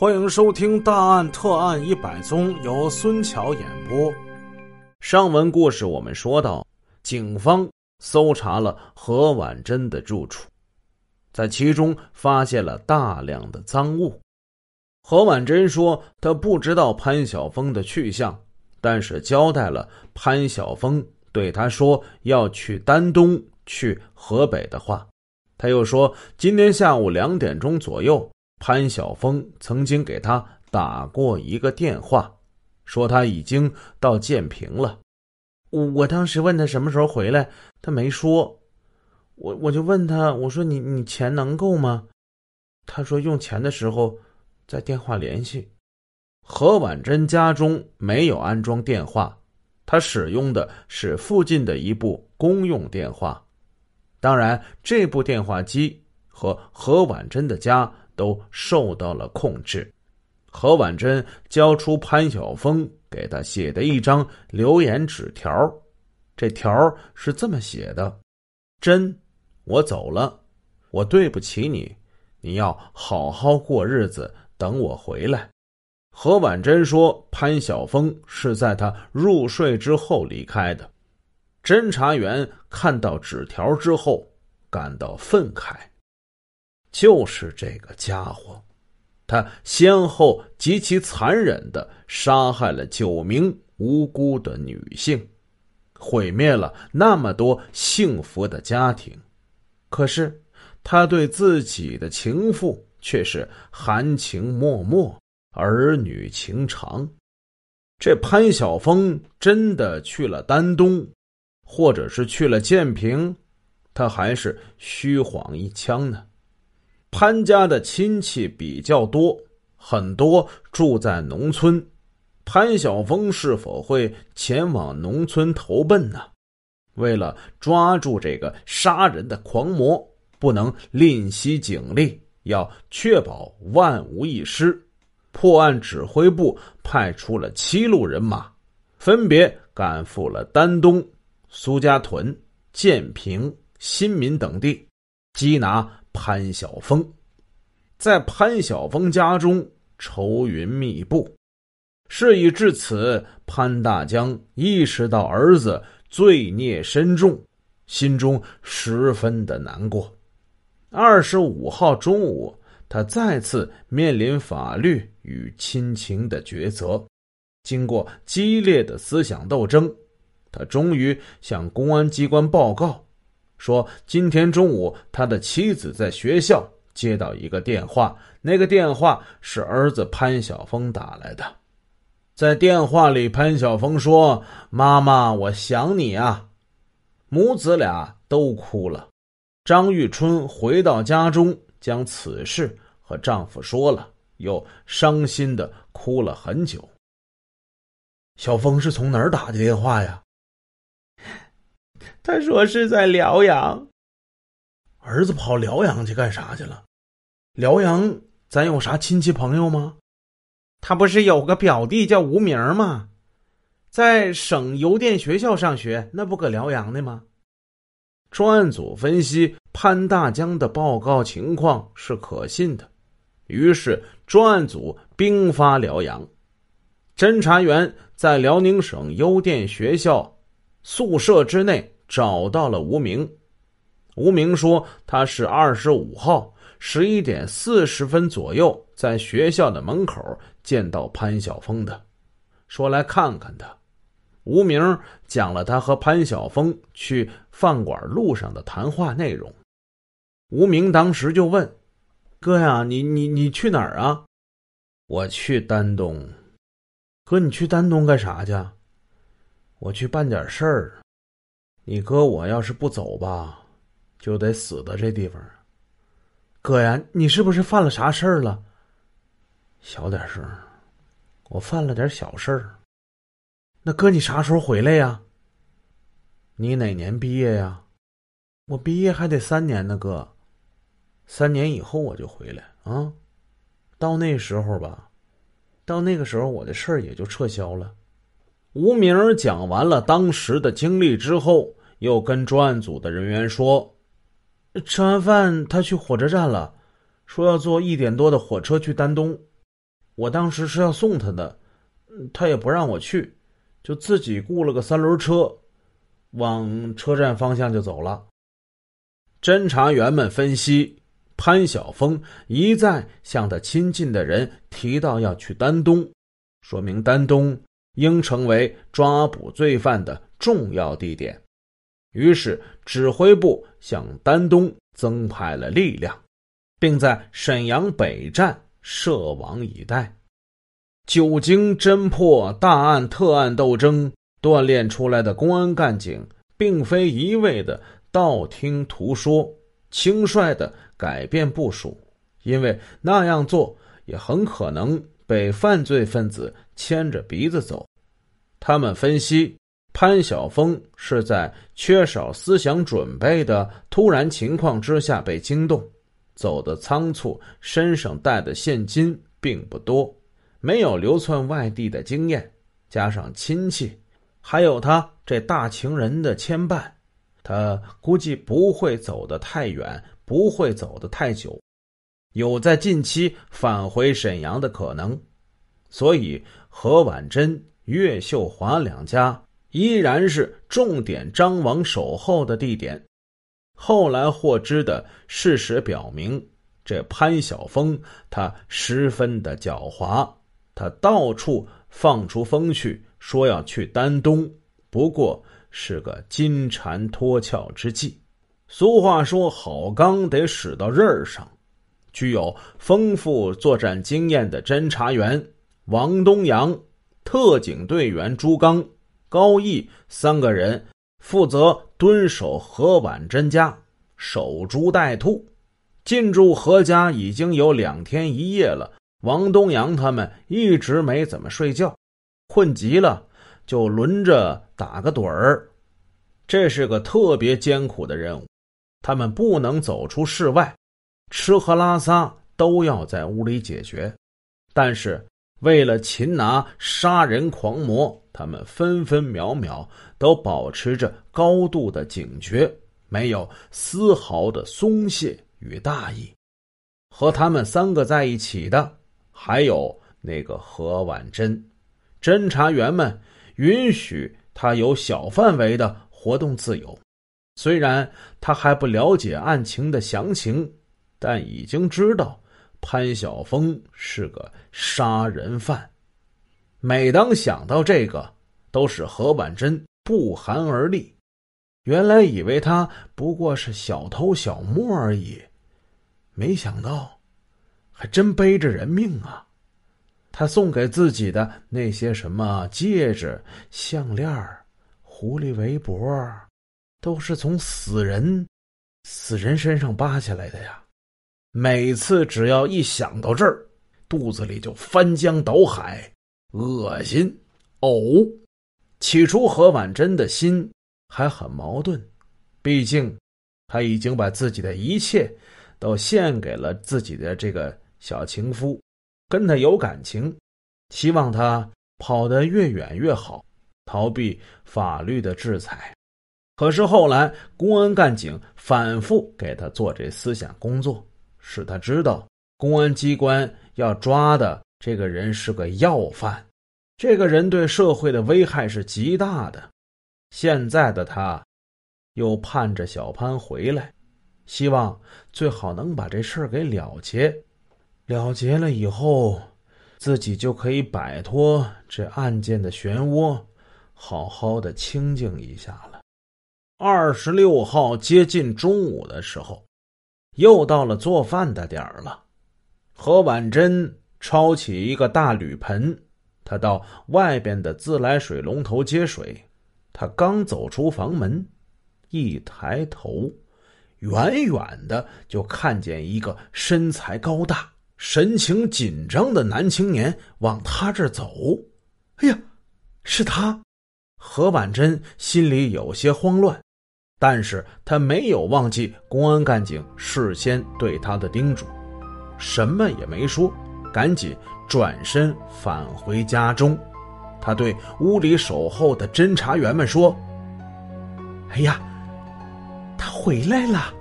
欢迎收听《大案特案一百宗》，由孙桥演播。上文故事我们说到，警方搜查了何婉珍的住处，在其中发现了大量的赃物。何婉珍说，她不知道潘晓峰的去向，但是交代了潘晓峰对她说要去丹东、去河北的话。他又说，今天下午两点钟左右。潘晓峰曾经给他打过一个电话，说他已经到建平了。我我当时问他什么时候回来，他没说。我我就问他，我说你你钱能够吗？他说用钱的时候在电话联系。何婉珍家中没有安装电话，他使用的是附近的一部公用电话。当然，这部电话机和何婉珍的家。都受到了控制。何婉珍交出潘晓峰给他写的一张留言纸条，这条是这么写的：“真，我走了，我对不起你，你要好好过日子，等我回来。”何婉珍说，潘晓峰是在他入睡之后离开的。侦查员看到纸条之后，感到愤慨。就是这个家伙，他先后极其残忍的杀害了九名无辜的女性，毁灭了那么多幸福的家庭。可是他对自己的情妇却是含情脉脉，儿女情长。这潘晓峰真的去了丹东，或者是去了建平，他还是虚晃一枪呢？潘家的亲戚比较多，很多住在农村。潘晓峰是否会前往农村投奔呢？为了抓住这个杀人的狂魔，不能吝惜警力，要确保万无一失。破案指挥部派出了七路人马，分别赶赴了丹东、苏家屯、建平、新民等地，缉拿。潘晓峰在潘晓峰家中愁云密布。事已至此，潘大江意识到儿子罪孽深重，心中十分的难过。二十五号中午，他再次面临法律与亲情的抉择。经过激烈的思想斗争，他终于向公安机关报告。说今天中午，他的妻子在学校接到一个电话，那个电话是儿子潘晓峰打来的。在电话里，潘晓峰说：“妈妈，我想你啊。”母子俩都哭了。张玉春回到家中，将此事和丈夫说了，又伤心的哭了很久。小峰是从哪儿打的电话呀？他说是在辽阳，儿子跑辽阳去干啥去了？辽阳咱有啥亲戚朋友吗？他不是有个表弟叫吴明吗？在省邮电学校上学，那不搁辽阳的吗？专案组分析潘大江的报告情况是可信的，于是专案组兵发辽阳，侦查员在辽宁省邮电学校宿舍之内。找到了吴明，吴明说他是二十五号十一点四十分左右在学校的门口见到潘晓峰的，说来看看他。吴明讲了他和潘晓峰去饭馆路上的谈话内容。吴明当时就问：“哥呀，你你你去哪儿啊？”“我去丹东。”“哥，你去丹东干啥去？”“我去办点事儿。”你哥我要是不走吧，就得死在这地方。哥呀，你是不是犯了啥事儿了？小点声，我犯了点小事儿。那哥，你啥时候回来呀？你哪年毕业呀？我毕业还得三年呢，哥。三年以后我就回来啊。到那时候吧，到那个时候我的事儿也就撤销了。吴明讲完了当时的经历之后。又跟专案组的人员说：“吃完饭，他去火车站了，说要坐一点多的火车去丹东。”我当时是要送他的，他也不让我去，就自己雇了个三轮车，往车站方向就走了。侦查员们分析，潘晓峰一再向他亲近的人提到要去丹东，说明丹东应成为抓捕罪犯的重要地点。于是，指挥部向丹东增派了力量，并在沈阳北站设网以待。久经侦破大案特案斗争锻炼出来的公安干警，并非一味的道听途说、轻率的改变部署，因为那样做也很可能被犯罪分子牵着鼻子走。他们分析。潘晓峰是在缺少思想准备的突然情况之下被惊动，走得仓促，身上带的现金并不多，没有流窜外地的经验，加上亲戚，还有他这大情人的牵绊，他估计不会走得太远，不会走得太久，有在近期返回沈阳的可能，所以何婉珍、岳秀华两家。依然是重点张王守候的地点。后来获知的事实表明，这潘晓峰他十分的狡猾，他到处放出风去，说要去丹东，不过是个金蝉脱壳之计。俗话说：“好钢得使到刃儿上。”具有丰富作战经验的侦查员王东阳、特警队员朱刚。高毅三个人负责蹲守何婉珍家，守株待兔。进驻何家已经有两天一夜了。王东阳他们一直没怎么睡觉，困极了就轮着打个盹儿。这是个特别艰苦的任务，他们不能走出室外，吃喝拉撒都要在屋里解决。但是为了擒拿杀人狂魔。他们分分秒秒都保持着高度的警觉，没有丝毫的松懈与大意。和他们三个在一起的，还有那个何婉珍。侦查员们允许他有小范围的活动自由，虽然他还不了解案情的详情，但已经知道潘晓峰是个杀人犯。每当想到这个，都使何婉珍不寒而栗。原来以为他不过是小偷小摸而已，没想到，还真背着人命啊！他送给自己的那些什么戒指、项链、狐狸围脖，都是从死人、死人身上扒下来的呀！每次只要一想到这儿，肚子里就翻江倒海。恶心，呕。起初，何婉珍的心还很矛盾，毕竟他已经把自己的一切都献给了自己的这个小情夫，跟他有感情，希望他跑得越远越好，逃避法律的制裁。可是后来，公安干警反复给他做这思想工作，使他知道公安机关要抓的。这个人是个要犯，这个人对社会的危害是极大的。现在的他，又盼着小潘回来，希望最好能把这事儿给了结。了结了以后，自己就可以摆脱这案件的漩涡，好好的清静一下了。二十六号接近中午的时候，又到了做饭的点儿了。何婉珍。抄起一个大铝盆，他到外边的自来水龙头接水。他刚走出房门，一抬头，远远的就看见一个身材高大、神情紧张的男青年往他这儿走。哎呀，是他！何婉珍心里有些慌乱，但是他没有忘记公安干警事先对他的叮嘱，什么也没说。赶紧转身返回家中，他对屋里守候的侦查员们说：“哎呀，他回来了。”